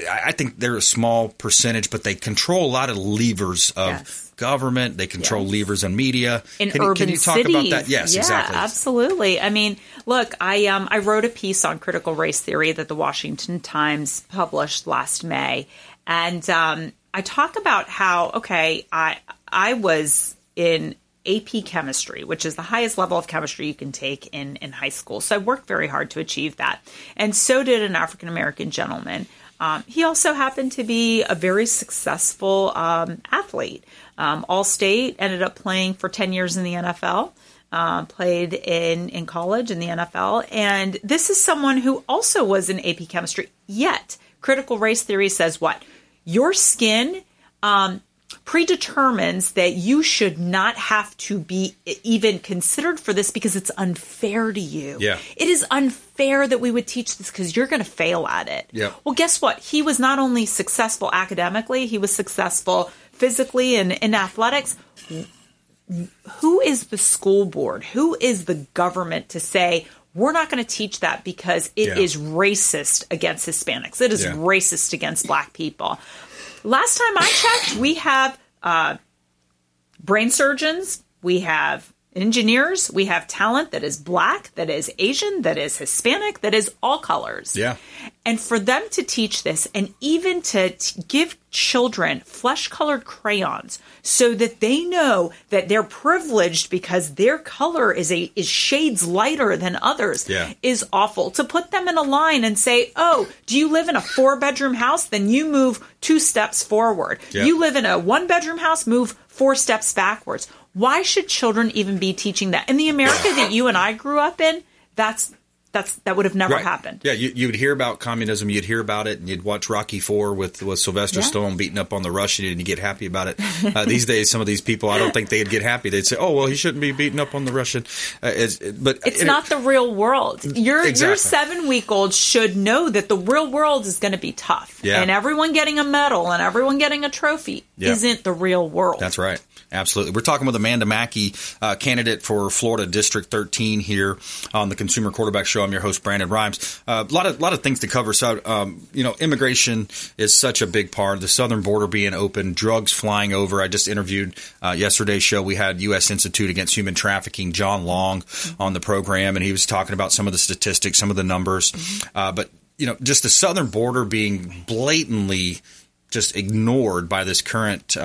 [SPEAKER 2] I think they're a small percentage, but they control a lot of levers of
[SPEAKER 10] Yes.
[SPEAKER 2] government. They control
[SPEAKER 10] Yes.
[SPEAKER 2] levers in media.
[SPEAKER 10] in
[SPEAKER 2] can,
[SPEAKER 10] urban
[SPEAKER 2] can you talk
[SPEAKER 10] cities.
[SPEAKER 2] about that? Yes,
[SPEAKER 10] yeah,
[SPEAKER 2] exactly.
[SPEAKER 10] absolutely. I mean, look, I um I wrote a piece on critical race theory that the Washington Times published last May, and um, I talk about how okay, I I was in AP chemistry, which is the highest level of chemistry you can take in in high school. So I worked very hard to achieve that, and so did an African American gentleman. Um, he also happened to be a very successful um, athlete. Um, All state ended up playing for 10 years in the NFL, uh, played in, in college in the NFL. And this is someone who also was in AP chemistry. Yet, critical race theory says what? Your skin um, predetermines that you should not have to be even considered for this because it's unfair to you.
[SPEAKER 2] Yeah.
[SPEAKER 10] It is unfair that we would teach this because you're going to fail at it.
[SPEAKER 2] Yep.
[SPEAKER 10] Well, guess what? He was not only successful academically, he was successful physically and in athletics. Who is the school board? Who is the government to say we're not going to teach that because it is
[SPEAKER 2] Yeah.
[SPEAKER 10] racist against Hispanics. It is
[SPEAKER 2] Yeah.
[SPEAKER 10] racist against black people. Last time I checked, we have uh, brain surgeons, we have engineers, we have talent that is black, that is Asian, that is Hispanic, that is all colors.
[SPEAKER 2] Yeah.
[SPEAKER 10] And for them to teach this and even to t- give children flesh colored crayons so that they know that they're privileged because their color is a is shades lighter than others
[SPEAKER 2] Yeah.
[SPEAKER 10] is awful. To put them in a line and say, "Oh, do you live in a four bedroom house? Then you move two steps forward.
[SPEAKER 2] Yeah.
[SPEAKER 10] You live in a one bedroom house, move four steps backwards." Why should children even be teaching that? In the America that you and I grew up in, that's that's that would have never
[SPEAKER 2] Right.
[SPEAKER 10] happened.
[SPEAKER 2] Yeah, you, would hear about communism, you'd hear about it, and you'd watch Rocky Four with, with Sylvester
[SPEAKER 10] Yeah.
[SPEAKER 2] Stallone beating up on the Russian, and you get happy about it. Uh, these days, some of these people, I don't think they'd get happy. They'd say, "Oh, well, he shouldn't be beating up on the Russian." Uh, it's, but
[SPEAKER 10] It's not the real world. Your
[SPEAKER 2] Exactly.
[SPEAKER 10] your seven week old should know that the real world is going to be tough,
[SPEAKER 2] Yeah.
[SPEAKER 10] and everyone getting a medal and everyone getting a trophy
[SPEAKER 2] Yeah.
[SPEAKER 10] isn't the real world.
[SPEAKER 2] That's right. Absolutely. We're talking with Amanda Makki, uh, candidate for Florida District 13 here on the Consumer Quarterback Show. I'm your host, Brandon Rhymes. Uh, a lot of lot of things to cover. So, um, you know, immigration is such a big part. The southern border being open, drugs flying over. I just interviewed uh, yesterday's show. We had U.S. Institute Against Human Trafficking, John Long, on the program, and he was talking about some of the statistics, some of the numbers. Uh, but you know, just the southern border being blatantly just ignored by this current.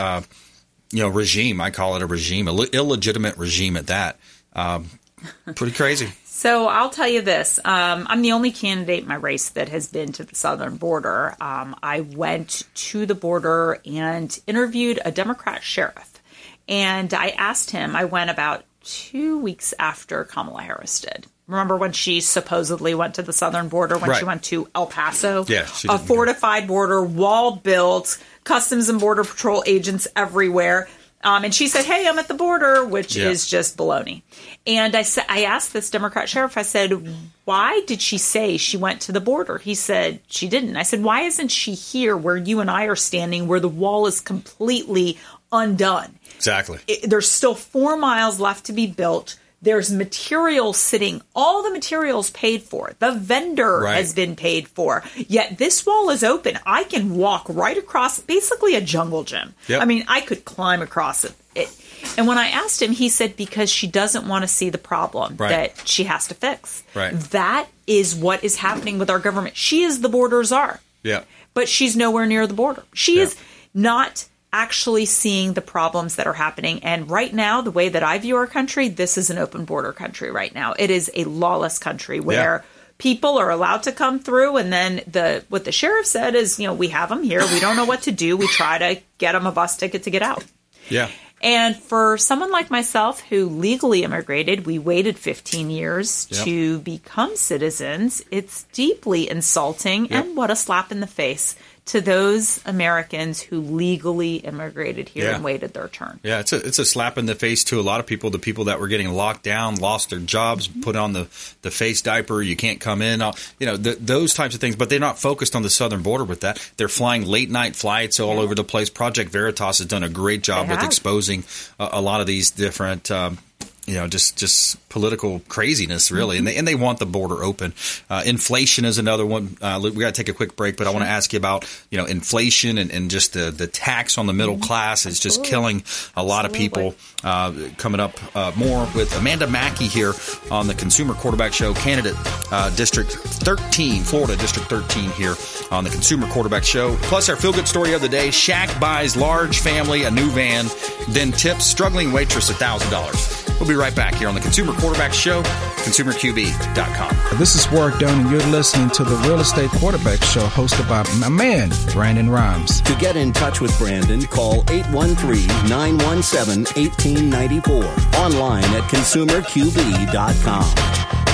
[SPEAKER 2] You know regime. I call it a regime, a illegitimate regime at that. Um, pretty crazy.
[SPEAKER 10] So I'll tell you this: um, I'm the only candidate in my race that has been to the southern border. Um, I went to the border and interviewed a Democrat sheriff, and I asked him. I went about two weeks after Kamala Harris did. Remember when she supposedly went to the southern border when she went to El Paso?
[SPEAKER 2] Yeah, she
[SPEAKER 10] a fortified border, wall built, customs and border patrol agents everywhere. Um, and she said, "Hey, I'm at the border," which
[SPEAKER 2] Yeah.
[SPEAKER 10] is just baloney. And I said, I asked this Democrat sheriff. I said, "Why did she say she went to the border?" He said she didn't. I said, "Why isn't she here where you and I are standing, where the wall is completely undone?
[SPEAKER 2] Exactly.
[SPEAKER 10] It, there's still four miles left to be built." There's material sitting, all the materials paid for. The vendor
[SPEAKER 2] Right.
[SPEAKER 10] has been paid for. Yet this wall is open. I can walk right across, basically a jungle gym.
[SPEAKER 2] Yep.
[SPEAKER 10] I mean, I could climb across it. it. And when I asked him, he said because she doesn't want to see the problem
[SPEAKER 2] Right.
[SPEAKER 10] that she has to fix.
[SPEAKER 2] Right.
[SPEAKER 10] That is what is happening with our government. She is the border czar,
[SPEAKER 2] Yeah.
[SPEAKER 10] but she's nowhere near the border. She
[SPEAKER 2] Yeah.
[SPEAKER 10] is not actually seeing the problems that are happening. And right now, the way that I view our country, this is an open border country right now. It is a lawless country where people are allowed to come through and then the what the sheriff said is, you know, we have them here. We don't know what to do. We try to get them a bus ticket to get out.
[SPEAKER 2] Yeah.
[SPEAKER 10] And for someone like myself who legally immigrated, we waited 15 years
[SPEAKER 2] Yep.
[SPEAKER 10] to become citizens. It's deeply insulting
[SPEAKER 2] Yep.
[SPEAKER 10] and what a slap in the face to those Americans who legally immigrated here
[SPEAKER 2] Yeah.
[SPEAKER 10] and waited their turn.
[SPEAKER 2] Yeah, it's a it's a slap in the face to a lot of people. The people that were getting locked down, lost their jobs, put on the, the face diaper. You can't come in. all- You know th- those types of things. But they're not focused on the southern border with that. They're flying late night flights all over the place. Project Veritas has done a great job with exposing a, a lot of these different. Um, you know, just just political craziness, really, and they and they want the border open. Uh, inflation is another one. Uh, we got to take a quick break, but I want to ask you about you know inflation and, and just the the tax on the middle class is just killing a lot of people. Uh, coming up uh, more with Amanda Makki here on the Consumer Quarterback Show, candidate uh, District 13, Florida District 13 here on the Consumer Quarterback Show. Plus our feel good story of the day: Shaq buys large family a new van, then tips struggling waitress a thousand dollars. We'll be right back here on the Consumer Quarterback Show, ConsumerQB.com.
[SPEAKER 11] This is Warrick Dunn, and you're listening to the Real Estate Quarterback Show hosted by my man, Brandon Rhymes.
[SPEAKER 5] To get in touch with Brandon, call 813-917-1894. Online at consumerqb.com.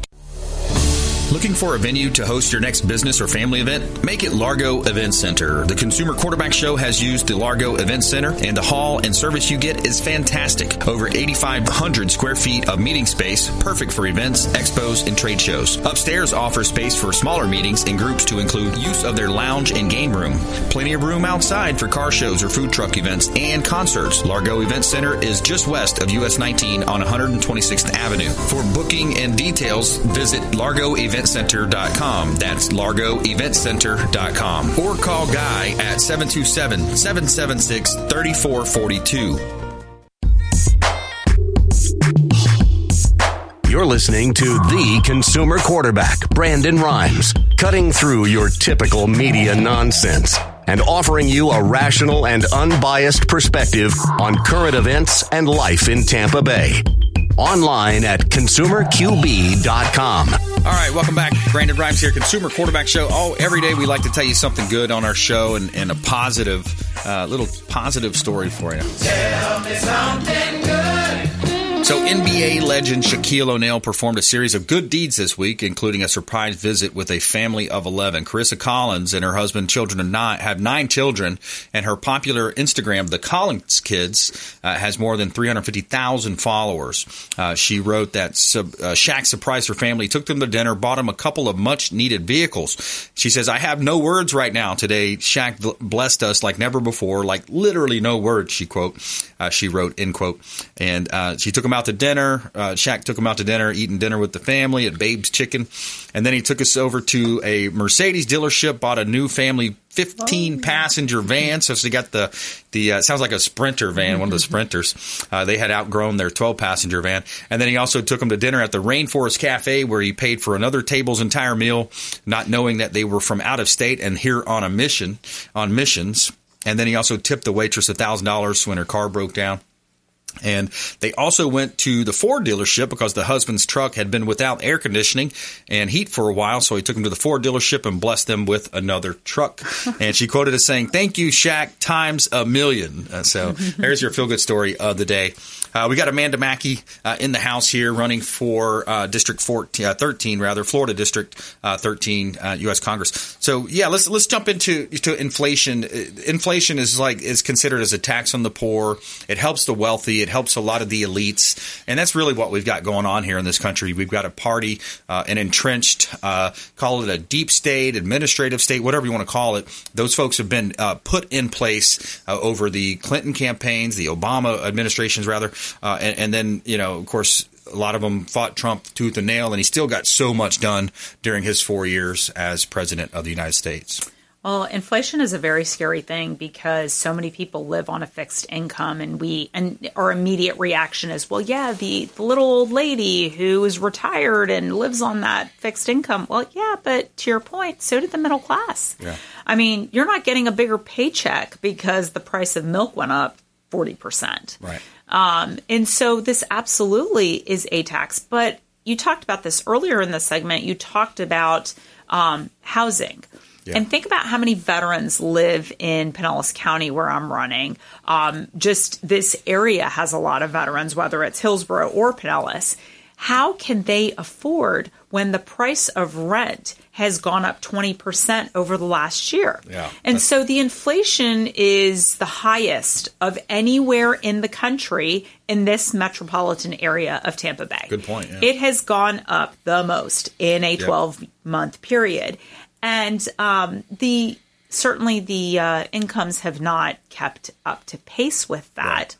[SPEAKER 2] Looking for a venue to host your next business or family event? Make it Largo Event Center. The Consumer Quarterback Show has used the Largo Event Center, and the hall and service you get is fantastic. Over 8,500 square feet of meeting space, perfect for events, expos, and trade shows. Upstairs offers space for smaller meetings and groups to include use of their lounge and game room. Plenty of room outside for car shows or food truck events and concerts. Largo Event Center is just west of US 19 on 126th Avenue. For booking and details, visit Largo Event largoeventcenter.com. That's largoeventcenter.com. Or call Guy at 727 776 3442.
[SPEAKER 1] You're listening to the consumer quarterback, Brandon Rhymes, cutting through your typical media nonsense and offering you a rational and unbiased perspective on current events and life in Tampa Bay. Online at consumerqb.com.
[SPEAKER 2] All right, welcome back. Brandon Rhymes here, Consumer Quarterback Show. Oh, every day we like to tell you something good on our show and, and a positive, uh, little positive story for you.
[SPEAKER 9] Tell me something good.
[SPEAKER 2] So, NBA legend Shaquille O'Neal performed a series of good deeds this week, including a surprise visit with a family of 11. Carissa Collins and her husband, children of nine, have nine children, and her popular Instagram, The Collins Kids, uh, has more than 350,000 followers. Uh, she wrote that sub, uh, Shaq surprised her family, took them to dinner, bought them a couple of much needed vehicles. She says, I have no words right now today. Shaq blessed us like never before, like literally no words, she quote, uh, she wrote, end quote. And uh, she took them out to dinner. Uh, Shaq took him out to dinner, eating dinner with the family at Babe's Chicken. And then he took us over to a Mercedes dealership, bought a new family 15 passenger van. So she got the, the uh, sounds like a Sprinter van, one of the Sprinters. Uh, they had outgrown their 12 passenger van. And then he also took them to dinner at the Rainforest Cafe where he paid for another table's entire meal, not knowing that they were from out of state and here on a mission, on missions. And then he also tipped the waitress $1,000 when her car broke down. And they also went to the Ford dealership because the husband's truck had been without air conditioning and heat for a while. So he took them to the Ford dealership and blessed them with another truck. and she quoted as saying, Thank you, Shaq, times a million. Uh, so there's your feel good story of the day. Uh, we got Amanda Makki uh, in the house here running for uh, District 14, uh, 13, rather, Florida District uh, 13, U.S. Congress. So, yeah, let's let's jump into to inflation. Inflation is like is considered as a tax on the poor. It helps the wealthy. It helps a lot of the elites. And that's really what we've got going on here in this country. We've got a party, uh, an entrenched, uh, call it a deep state, administrative state, whatever you want to call it. Those folks have been uh, put in place over the Clinton campaigns, the Obama administrations, rather. Uh, and, and then, you know, of course, a lot of them fought Trump tooth and nail, and he still got so much done during his four years as president of the United States.
[SPEAKER 10] Well, inflation is a very scary thing because so many people live on a fixed income, and we and our immediate reaction is, well, yeah, the, the little old lady who is retired and lives on that fixed income. Well, yeah, but to your point, so did the middle class.
[SPEAKER 2] Yeah.
[SPEAKER 10] I mean, you're not getting a bigger paycheck because the price of milk went up forty percent.
[SPEAKER 2] Right.
[SPEAKER 10] Um, and so this absolutely is a tax. But you talked about this earlier in the segment. You talked about um, housing. Yeah. And think about how many veterans live in Pinellas County, where I'm running. Um, just this area has a lot of veterans, whether it's Hillsborough or Pinellas. How can they afford when the price of rent has gone up 20% over the last year.
[SPEAKER 2] Yeah,
[SPEAKER 10] and so the inflation is the highest of anywhere in the country in this metropolitan area of Tampa Bay.
[SPEAKER 2] Good point. Yeah.
[SPEAKER 10] It has gone up the most in a 12 month period. And um, the certainly the uh, incomes have not kept up to pace with that.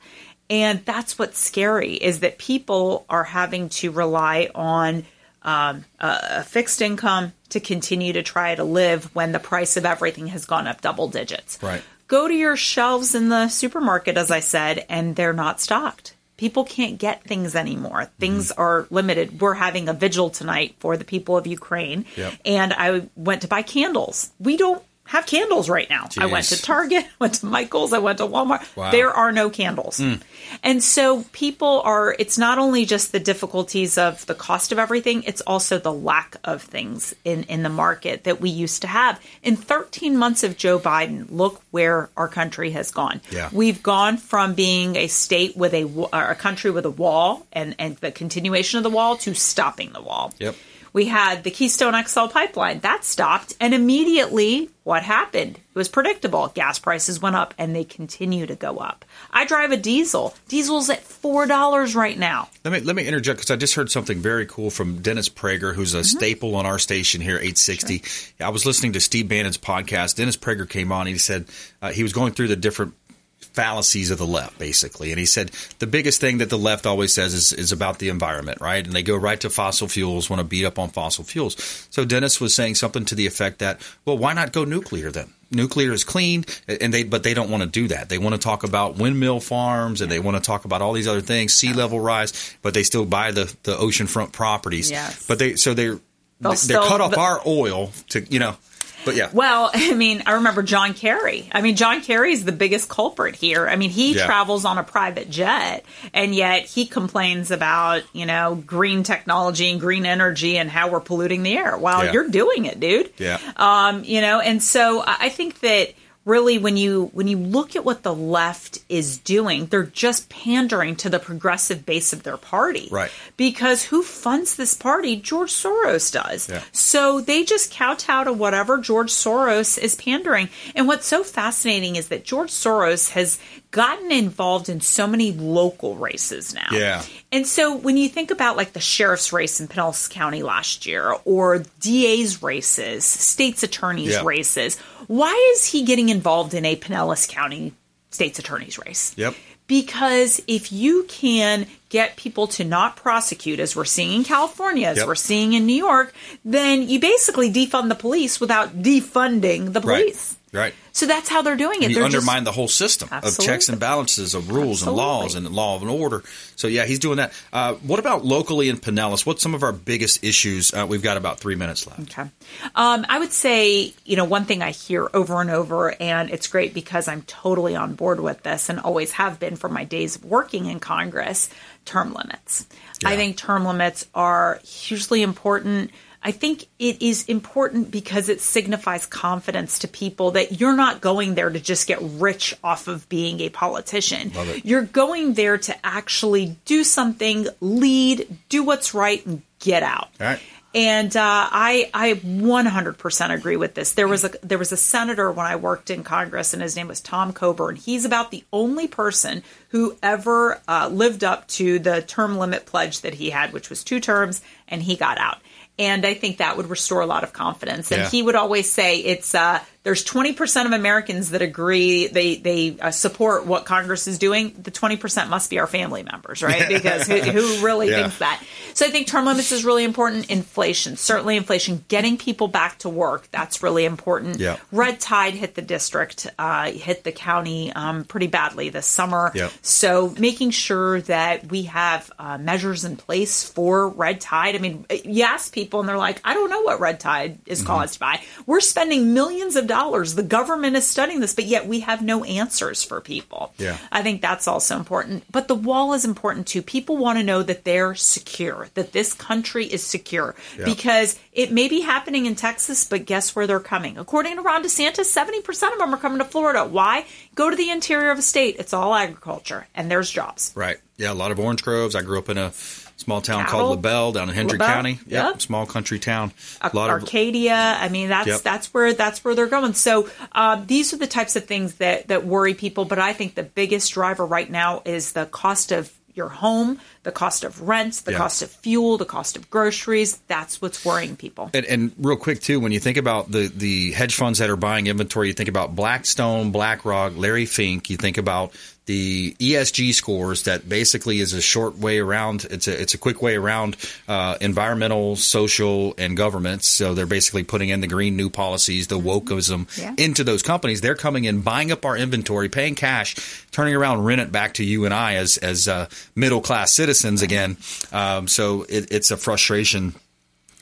[SPEAKER 10] And that's what's scary is that people are having to rely on um, a, fixed income to continue to try to live when the price of everything has gone up double digits.
[SPEAKER 2] Right.
[SPEAKER 10] Go to your shelves in the supermarket, as I said, and they're not stocked. People can't get things anymore. Things
[SPEAKER 2] Mm-hmm.
[SPEAKER 10] are limited. We're having a vigil tonight for the people of Ukraine,
[SPEAKER 2] Yep.
[SPEAKER 10] and I went to buy candles. We don't have candles right now. I went to Target, went to Michael's, I went to Walmart.
[SPEAKER 2] Wow.
[SPEAKER 10] There are no candles.
[SPEAKER 2] Mm.
[SPEAKER 10] And so people are, it's not only just the difficulties of the cost of everything, it's also the lack of things in, in the market that we used to have. In 13 months of Joe Biden, look where our country has gone.
[SPEAKER 2] Yeah.
[SPEAKER 10] We've gone from being a state with a, a country with a wall and, and the continuation of the wall to stopping the wall.
[SPEAKER 2] Yep.
[SPEAKER 10] We had the Keystone XL pipeline that stopped, and immediately what happened? It was predictable. Gas prices went up, and they continue to go up. I drive a diesel. Diesel's at four dollars right now.
[SPEAKER 2] Let me let me interject because I just heard something very cool from Dennis Prager, who's a
[SPEAKER 10] Mm-hmm.
[SPEAKER 2] staple on our station here, 860. I was listening to Steve Bannon's podcast. Dennis Prager came on. And he said uh, he was going through the different fallacies of the left, basically, and he said the biggest thing that the left always says is, is about the environment, right? And they go right to fossil fuels, want to beat up on fossil fuels. So Dennis was saying something to the effect that, well, why not go nuclear then? Nuclear is clean, and they but they don't want to do that. They want to talk about windmill farms, and they want to talk about all these other things, sea level rise, but they still buy the the oceanfront properties.
[SPEAKER 10] Yes.
[SPEAKER 2] But they so they're
[SPEAKER 10] They'll
[SPEAKER 2] they're
[SPEAKER 10] still-
[SPEAKER 2] cut off our oil to you know, but yeah.
[SPEAKER 10] Well, I mean, I remember John Kerry. I mean, John Kerry's the biggest culprit here. I mean, he
[SPEAKER 2] Yeah.
[SPEAKER 10] travels on a private jet, and yet he complains about, you know, green technology and green energy and how we're polluting the air. Well,
[SPEAKER 2] Yeah.
[SPEAKER 10] you're doing it, dude.
[SPEAKER 2] Yeah.
[SPEAKER 10] Um, you know, and so I think that really when you when you look at what the left is doing, they're just pandering to the progressive base of their party.
[SPEAKER 2] Right.
[SPEAKER 10] Because who funds this party? George Soros does.
[SPEAKER 2] Yeah.
[SPEAKER 10] So they just kowtow to whatever George Soros is pandering. And what's so fascinating is that George Soros has gotten involved in so many local races now.
[SPEAKER 2] Yeah.
[SPEAKER 10] And so when you think about like the sheriff's race in Pinellas County last year or DA's races, state's attorney's
[SPEAKER 2] Yeah.
[SPEAKER 10] races, why is he getting involved in a Pinellas County state's attorney's race?
[SPEAKER 2] Yep.
[SPEAKER 10] Because if you can get people to not prosecute, as we're seeing in California, as
[SPEAKER 2] Yep.
[SPEAKER 10] we're seeing in New York, then you basically defund the police without defunding the
[SPEAKER 2] Right.
[SPEAKER 10] police.
[SPEAKER 2] Right.
[SPEAKER 10] So that's how they're doing it.
[SPEAKER 2] And you
[SPEAKER 10] They're just-
[SPEAKER 2] undermine the whole system of checks and balances of rules and laws and law of and order. So yeah, he's doing that. Uh, what about locally in Pinellas? What's some of our biggest issues? Uh, we've got about three minutes left.
[SPEAKER 10] Okay. Um, I would say, you know, one thing I hear over and over, and it's great because I'm totally on board with this and always have been from my days of working in Congress term limits. I think term limits are hugely important. I think it is important because it signifies confidence to people that you're not going there to just get rich off of being a politician. You're going there to actually do something, lead, do what's right, and get out.
[SPEAKER 2] Right.
[SPEAKER 10] And uh, I I 100% agree with this. There was a there was a senator when I worked in Congress, and his name was Tom Coburn. He's about the only person who ever uh, lived up to the term limit pledge that he had, which was two terms, and he got out. And I think that would restore a lot of confidence. And
[SPEAKER 2] Yeah.
[SPEAKER 10] he would always say it's uh, there's 20% of Americans that agree they they uh, support what Congress is doing. The 20% must be our family members, right? Because who, who really
[SPEAKER 2] Yeah.
[SPEAKER 10] thinks that? So I think term limits is really important. Inflation, certainly inflation, getting people back to work, that's really important.
[SPEAKER 2] Yeah.
[SPEAKER 10] Red tide hit the district, uh, hit the county um, pretty badly this summer.
[SPEAKER 2] Yeah.
[SPEAKER 10] So making sure that we have uh, measures in place for red tide. I mean, you ask people and they're like, I don't know what red tide is
[SPEAKER 2] Mm-hmm.
[SPEAKER 10] caused by. We're spending millions of dollars. The government is studying this, but yet we have no answers for people.
[SPEAKER 2] Yeah.
[SPEAKER 10] I think that's also important. But the wall is important too. People want to know that they're secure, that this country is secure
[SPEAKER 2] Yeah.
[SPEAKER 10] because it may be happening in Texas, but guess where they're coming? According to Ron DeSantis, 70% of them are coming to Florida. Why? Go to the interior of a state. It's all agriculture and there's jobs.
[SPEAKER 2] Right. Yeah, a lot of orange groves. I grew up in a small town
[SPEAKER 10] Cattle.
[SPEAKER 2] called LaBelle down in Hendry
[SPEAKER 10] LaBelle,
[SPEAKER 2] County. Yeah,
[SPEAKER 10] yep.
[SPEAKER 2] small country town. A lot of
[SPEAKER 10] Arcadia. I mean, that's
[SPEAKER 2] Yep.
[SPEAKER 10] that's where that's where they're going. So uh, these are the types of things that that worry people. But I think the biggest driver right now is the cost of your home, the cost of rents, the
[SPEAKER 2] Yeah.
[SPEAKER 10] cost of fuel, the cost of groceries. That's what's worrying people.
[SPEAKER 2] And, and real quick too, when you think about the the hedge funds that are buying inventory, you think about Blackstone, BlackRock, Larry Fink. You think about the ESG scores that basically is a short way around. It's a it's a quick way around uh, environmental, social, and governments. So they're basically putting in the green new policies, the wokeism
[SPEAKER 10] Yeah.
[SPEAKER 2] into those companies. They're coming in, buying up our inventory, paying cash, turning around, rent it back to you and I as as uh, middle class citizens again. Um, so it, it's a frustration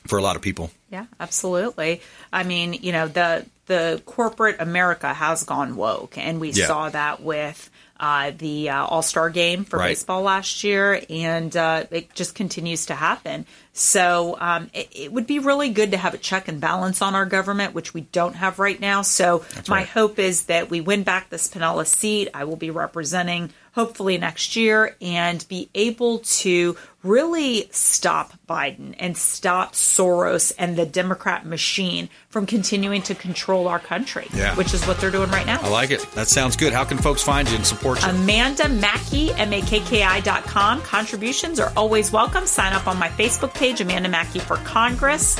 [SPEAKER 2] for a lot of people.
[SPEAKER 10] Yeah, absolutely. I mean, you know, the the corporate America has gone woke, and we
[SPEAKER 2] Yeah.
[SPEAKER 10] saw that with uh, the uh, All Star game for
[SPEAKER 2] Right.
[SPEAKER 10] baseball last year, and uh, it just continues to happen. So um, it, it would be really good to have a check and balance on our government, which we don't have right now. So my
[SPEAKER 2] right.
[SPEAKER 10] hope is that we win back this Pinellas seat. I will be representing hopefully next year and be able to really stop Biden and stop Soros and the Democrat machine from continuing to control our country,
[SPEAKER 2] Yeah.
[SPEAKER 10] which is what they're doing right now.
[SPEAKER 2] I like it. That sounds good. How can folks find you and support you?
[SPEAKER 10] Amanda Makki, M-A-K-K-I dot com. Contributions are always welcome. Sign up on my Facebook page, Amanda Makki for Congress.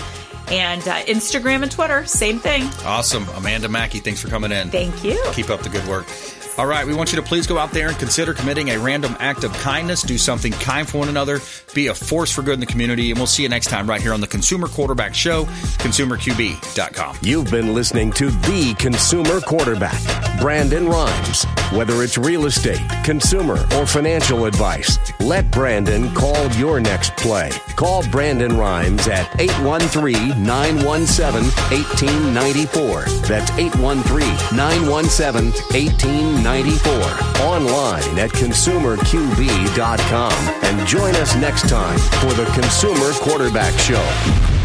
[SPEAKER 10] And uh, Instagram and Twitter, same thing.
[SPEAKER 2] awesome. Amanda Makki, thanks for coming in.
[SPEAKER 10] Thank you.
[SPEAKER 2] Keep up the good work. All right, we want you to please go out there and consider committing a random act of kindness. Do something kind for one another. Be a force for good in the community. And we'll see you next time right here on the Consumer Quarterback Show, consumerqb.com.
[SPEAKER 1] You've been listening to The Consumer Quarterback, Brandon Rhymes. Whether it's real estate, consumer, or financial advice, let Brandon call your next play. Call Brandon Rhymes at 813 917 1894. That's 813 917 1894. Online at consumerqb.com. And join us next time for the Consumer Quarterback Show.